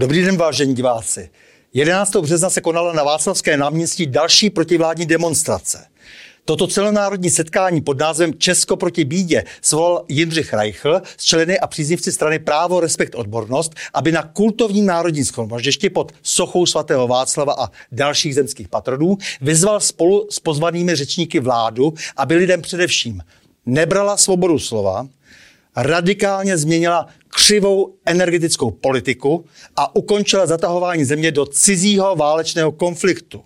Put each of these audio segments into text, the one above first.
Dobrý den, vážení diváci. 11. března se konala na Václavské náměstí další protivládní demonstrace. Toto celonárodní setkání pod názvem Česko proti bídě svolal Jindřich Reichl z členy a příznivci strany Právo, respekt, odbornost, aby na kultovním národním schromaždišti pod sochou svatého Václava a dalších zemských patronů vyzval spolu s pozvanými řečníky vládu, aby lidem především nebrala svobodu slova, radikálně změnila křivou energetickou politiku a ukončila zatahování země do cizího válečného konfliktu.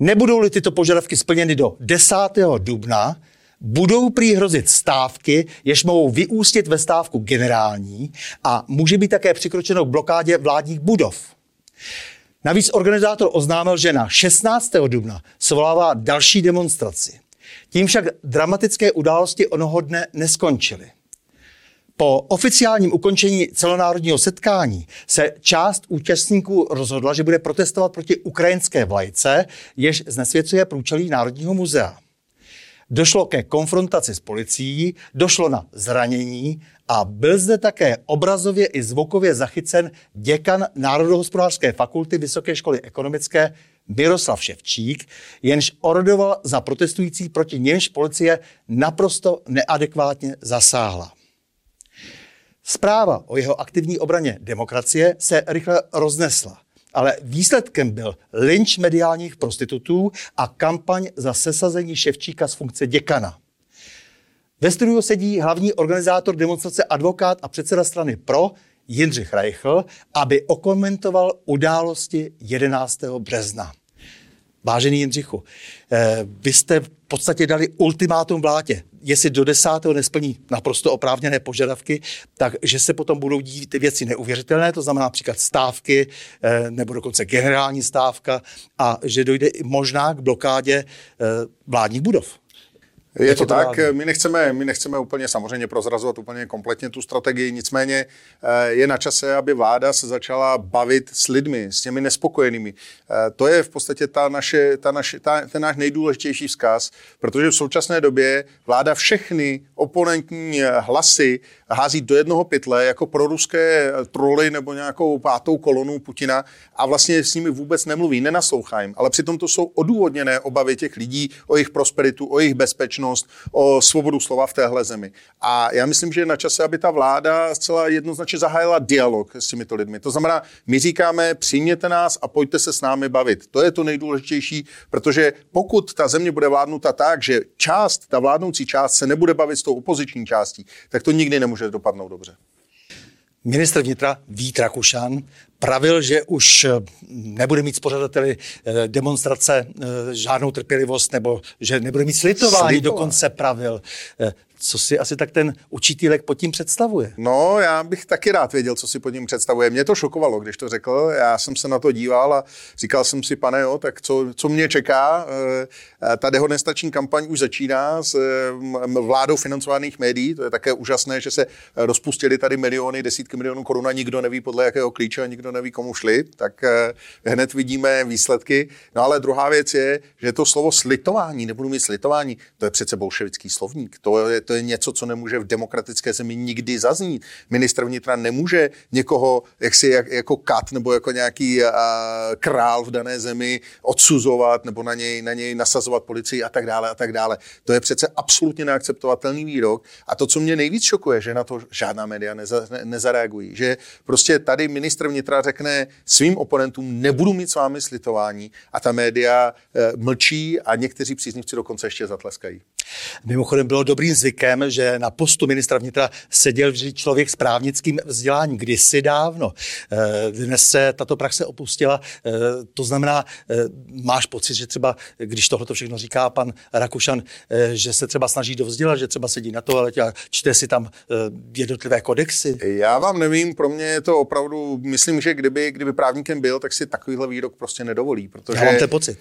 Nebudou-li tyto požadavky splněny do 10. dubna, budou prý hrozit stávky, jež mohou vyústit ve stávku generální a může být také přikročeno k blokádě vládních budov. Navíc organizátor oznámil, že na 16. dubna svolává další demonstraci. Tím však dramatické události onoho dne neskončily. Po oficiálním ukončení celonárodního setkání se část účastníků rozhodla, že bude protestovat proti ukrajinské vlajce, jež znesvěcuje průčelí Národního muzea. Došlo ke konfrontaci s policií, došlo na zranění a byl zde také obrazově i zvukově zachycen děkan Národohospodářské fakulty Vysoké školy ekonomické Miroslav Ševčík, jenž orodoval za protestující, proti němž policie naprosto neadekvátně zasáhla. Zpráva o jeho aktivní obraně demokracie se rychle roznesla, ale výsledkem byl lynč mediálních prostitutů a kampaň za sesazení Ševčíka z funkce děkana. Ve studiu sedí hlavní organizátor demonstrace advokát a předseda strany PRO Jindřich Reichl, aby okomentoval události 11. března. Vážený Jindřichu, eh, vy jste v podstatě dali ultimátum vládě. Jestli do desátého nesplní naprosto oprávněné požadavky, takže se potom budou dít ty věci neuvěřitelné, to znamená například stávky eh, nebo dokonce generální stávka a že dojde možná k blokádě eh, vládních budov. Je to tak, my nechceme, my nechceme úplně samozřejmě prozrazovat úplně kompletně tu strategii, nicméně eh, je na čase, aby vláda se začala bavit s lidmi, s těmi nespokojenými. Eh, to je v podstatě ta naše, ta naše, ta, ten náš nejdůležitější vzkaz, protože v současné době vláda všechny oponentní hlasy hází do jednoho pytle jako proruské troly nebo nějakou pátou kolonu Putina a vlastně s nimi vůbec nemluví, nenaslouchá jim. Ale přitom to jsou odůvodněné obavy těch lidí o jejich prosperitu, o jejich bezpečnost, o svobodu slova v téhle zemi. A já myslím, že je na čase, aby ta vláda zcela jednoznačně zahájila dialog s těmito lidmi. To znamená, my říkáme, přijměte nás a pojďte se s námi bavit. To je to nejdůležitější, protože pokud ta země bude vládnuta tak, že část, ta vládnoucí část se nebude bavit s tou opoziční částí, tak to nikdy nemůže může dopadnout dobře. Ministr vnitra Vít Rakušan pravil, že už eh, nebude mít spořadateli eh, demonstrace eh, žádnou trpělivost nebo že nebude mít slitování, slitování. dokonce pravil. Co si asi tak ten učitýlek pod tím představuje? No, já bych taky rád věděl, co si pod tím představuje. Mě to šokovalo, když to řekl. Já jsem se na to díval a říkal jsem si, pane, jo, tak co, co mě čeká? Eh, ta dehonestační kampaň už začíná s eh, vládou financovaných médií. To je také úžasné, že se rozpustili tady miliony, desítky milionů korun a nikdo neví podle jakého klíče nikdo neví, komu šli. Tak eh, hned vidíme výsledky. No ale druhá věc je, že to slovo slitování, nebudu mít slitování, to je přece bolševický slovník. To je, to je něco, co nemůže v demokratické zemi nikdy zaznít. Ministr vnitra nemůže někoho jaksi jak, jako kat nebo jako nějaký uh, král v dané zemi odsuzovat nebo na něj, na něj nasazovat policii a tak dále a tak dále. To je přece absolutně neakceptovatelný výrok. A to, co mě nejvíc šokuje, že na to žádná média neza, ne, nezareagují. Že prostě tady ministr vnitra řekne svým oponentům, nebudu mít s vámi slitování a ta média uh, mlčí a někteří příznivci dokonce ještě zatleskají. Mimochodem bylo dobrým zvykem, že na postu ministra vnitra seděl vždy člověk s právnickým vzděláním, kdysi dávno. Eh, dnes se tato praxe opustila, eh, to znamená, eh, máš pocit, že třeba, když tohle všechno říká pan Rakušan, že se třeba snaží dovzdělat, že třeba sedí na to, ale čte si tam jednotlivé kodexy? Já vám nevím, pro mě je to opravdu, myslím, že kdyby, kdyby právníkem byl, tak si takovýhle výrok prostě nedovolí, protože Já mám ten pocit.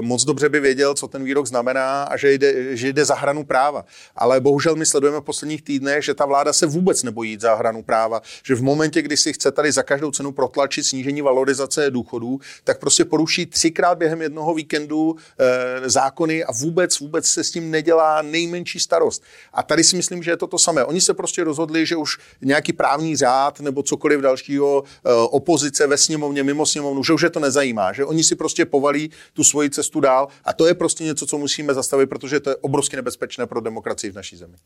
moc dobře by věděl, co ten výrok znamená a že jde, že jde za hranu práva. Ale bohužel my sledujeme v posledních týdnech, že ta vláda se vůbec nebojí za hranu práva, že v momentě, kdy si chce tady za každou cenu protlačit snížení valorizace důchodů, tak prostě poruší třikrát během jednoho víkendu e, zákony a vůbec, vůbec se s tím nedělá nejmenší starost. A tady si myslím, že je to to samé. Oni se prostě rozhodli, že už nějaký právní řád nebo cokoliv dalšího e, opozice ve sněmovně, mimo sněmovnu, že už je to nezajímá, že oni si prostě povalí tu svoji cestu dál a to je prostě něco, co musíme zastavit, protože to je obrovsky nebezpečné pro demokracii v naší zemi.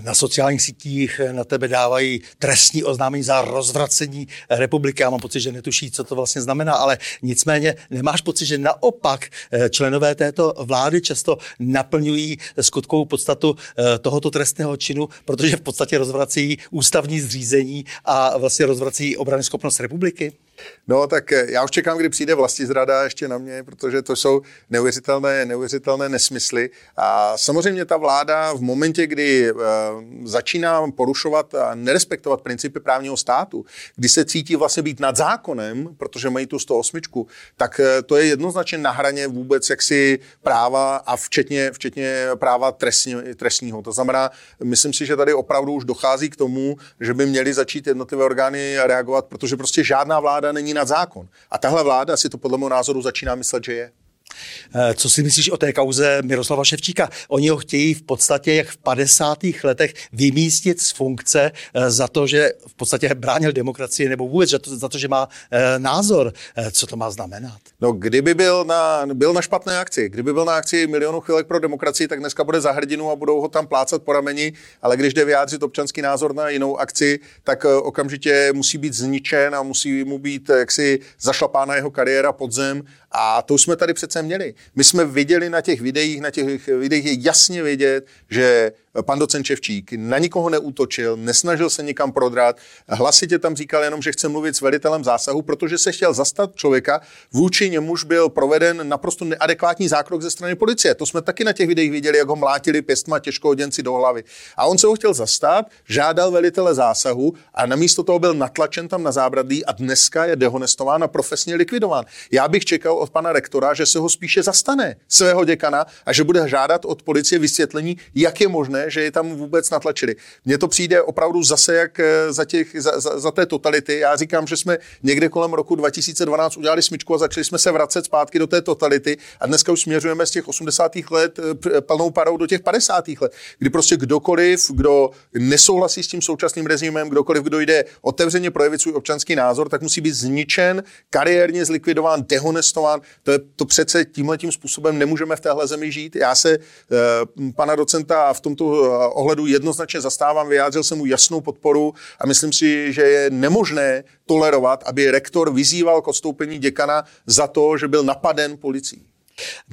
Na sociálních sítích na tebe dávají trestní oznámení za rozvracení republiky. Já mám pocit, že netuší, co to vlastně znamená, ale nicméně nemáš pocit, že naopak eh, členové této vlády často naplňují skutkovou podstatu eh, tohoto trestného činu, protože v podstatě rozvrací ústavní zřízení a vlastně rozvrací obrany schopnost republiky? No tak eh, já už čekám, kdy přijde vlastní zrada ještě na mě, protože to jsou neuvěřitelné, neuvěřitelné nesmysly. A samozřejmě ta vláda v momentě, kdy uh, začíná porušovat a nerespektovat principy právního státu, kdy se cítí vlastně být nad zákonem, protože mají tu 108, tak uh, to je jednoznačně na hraně vůbec jaksi práva a včetně, včetně práva trestní, trestního. To znamená, myslím si, že tady opravdu už dochází k tomu, že by měly začít jednotlivé orgány reagovat, protože prostě žádná vláda není nad zákon. A tahle vláda si to podle mého názoru začíná myslet, že je. Eh, co si myslíš o té kauze Miroslava Ševčíka? Oni ho chtějí v podstatě jak v 50. letech vymístit z funkce eh, za to, že v podstatě bránil demokracii nebo vůbec za to, za to že má eh, názor. Co to má znamenat? No, kdyby byl na, byl na špatné akci, kdyby byl na akci milionu chvilek pro demokracii, tak dneska bude za hrdinu a budou ho tam plácat po rameni, ale když jde vyjádřit občanský názor na jinou akci, tak okamžitě musí být zničen a musí mu být jaksi zašlapána jeho kariéra pod zem a to jsme tady přece měli. My jsme viděli na těch videích, na těch videích je jasně vidět, že pan docent Čevčík na nikoho neútočil, nesnažil se nikam prodrat, hlasitě tam říkal jenom, že chce mluvit s velitelem zásahu, protože se chtěl zastat člověka, vůči němuž byl proveden naprosto neadekvátní zákrok ze strany policie. To jsme taky na těch videích viděli, jak ho mlátili pěstma těžkohoděnci do hlavy. A on se ho chtěl zastat, žádal velitele zásahu a namísto toho byl natlačen tam na zábradlí a dneska je dehonestován a profesně likvidován. Já bych čekal od pana rektora, že se ho spíše zastane svého děkana a že bude žádat od policie vysvětlení, jak je možné, že je tam vůbec natlačili. Mně to přijde opravdu zase jak eh, za, těch, za, za, za té totality. Já říkám, že jsme někde kolem roku 2012 udělali smyčku a začali jsme se vracet zpátky do té totality a dneska už směřujeme z těch 80. let eh, plnou parou do těch 50. let, kdy prostě kdokoliv, kdo nesouhlasí s tím současným režimem, kdokoliv, kdo jde otevřeně projevit svůj občanský názor, tak musí být zničen, kariérně zlikvidován, dehonestován. To, je, to přece tímhle tím způsobem nemůžeme v téhle zemi žít. Já se uh, pana docenta v tomto Eh, ohledu jednoznačně zastávám, vyjádřil jsem mu jasnou podporu a myslím si, že je nemožné tolerovat, aby rektor vyzýval k odstoupení děkana za to, že byl napaden policií.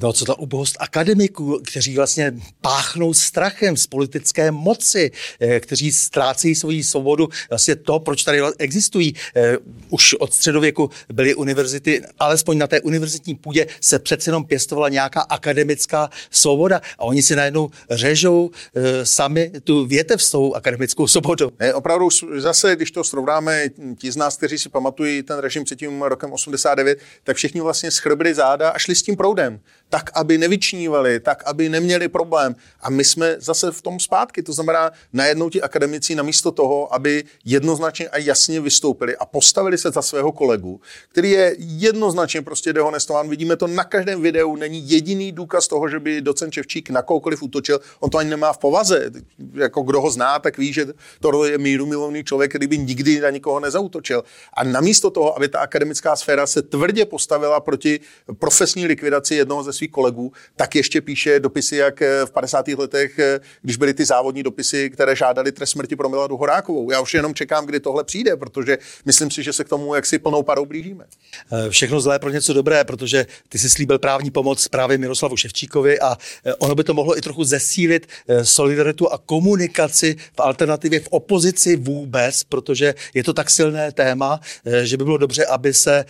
No co ta ubohost akademiků, kteří vlastně páchnou strachem z politické moci, eh, kteří ztrácejí svoji svobodu, vlastně to, proč tady existují. Eh, už od středověku byly univerzity, alespoň na té univerzitní půdě se přece jenom pěstovala nějaká akademická svoboda a oni si najednou řežou eh, sami tu větev s tou akademickou svobodou. Ne, opravdu zase, když to srovnáme, ti z nás, kteří si pamatují ten režim před tím rokem 89, tak všichni vlastně schrbili záda a šli s tím proudem systém, tak, aby nevyčnívali, tak, aby neměli problém. A my jsme zase v tom zpátky. To znamená, najednou ti akademici namísto toho, aby jednoznačně a jasně vystoupili a postavili se za svého kolegu, který je jednoznačně prostě dehonestován. Vidíme to na každém videu. Není jediný důkaz toho, že by docent Čevčík na koukoliv útočil. On to ani nemá v povaze. Jako kdo ho zná, tak ví, že to je míru milovný člověk, který by nikdy na nikoho nezautočil. A namísto toho, aby ta akademická sféra se tvrdě postavila proti profesní likvidaci jednoho ze svých kolegů, tak ještě píše dopisy, jak eh, v 50. letech, eh, když byly ty závodní dopisy, které žádali trest smrti pro Miladu Horákovou. Já už jenom čekám, kdy tohle přijde, protože myslím si, že se k tomu jaksi plnou parou blížíme. Eh, všechno zlé pro něco dobré, protože ty si slíbil právní pomoc právě Miroslavu Ševčíkovi a ono by to mohlo i trochu zesílit solidaritu a komunikaci v alternativě v opozici vůbec, protože je to tak silné téma, že by bylo dobře, aby se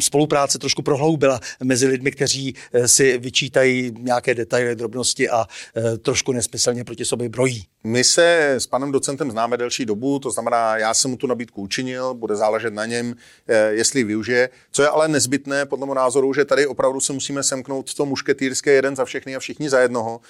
spolupráce trošku prohloubila mezi lidmi, kteří si vyčítají nějaké detaily, drobnosti a trošku nesmyslně proti sobě brojí. My se s panem docentem známe delší dobu, to znamená, já jsem mu tu nabídku učinil, bude záležet na něm, jestli využije. Co je ale nezbytné, podle mého názoru, že tady opravdu se musíme semknout v tom mušketýrské jeden za všechny a všichni za jednoho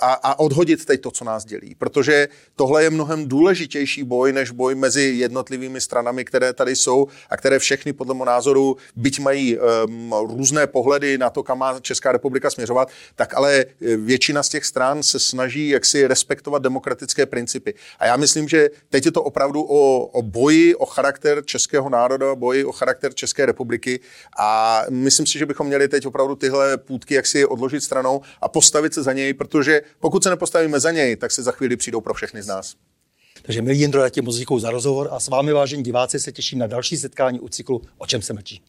a, a odhodit teď to, co nás dělí. Protože tohle je mnohem důležitější boj, než boj mezi jednotlivými stranami, které tady jsou a které všechny, podle mého názoru, byť mají um, různé pohledy na to, kam má Česká republika směřovat, tak ale eh, většina z těch stran se snaží jaksi respektovat demokratické principy. A já myslím, že teď je to opravdu o, o boji o charakter českého národa, boji o charakter České republiky a myslím si, že bychom měli teď opravdu tyhle půdky jaksi odložit stranou a postavit se za něj, protože pokud se nepostavíme za něj, tak se za chvíli přijdou pro všechny z nás. Takže milí Jindro, já tě moc za rozhovor a s vámi, vážení diváci, se těším na další setkání u cyklu O čem se mlčí.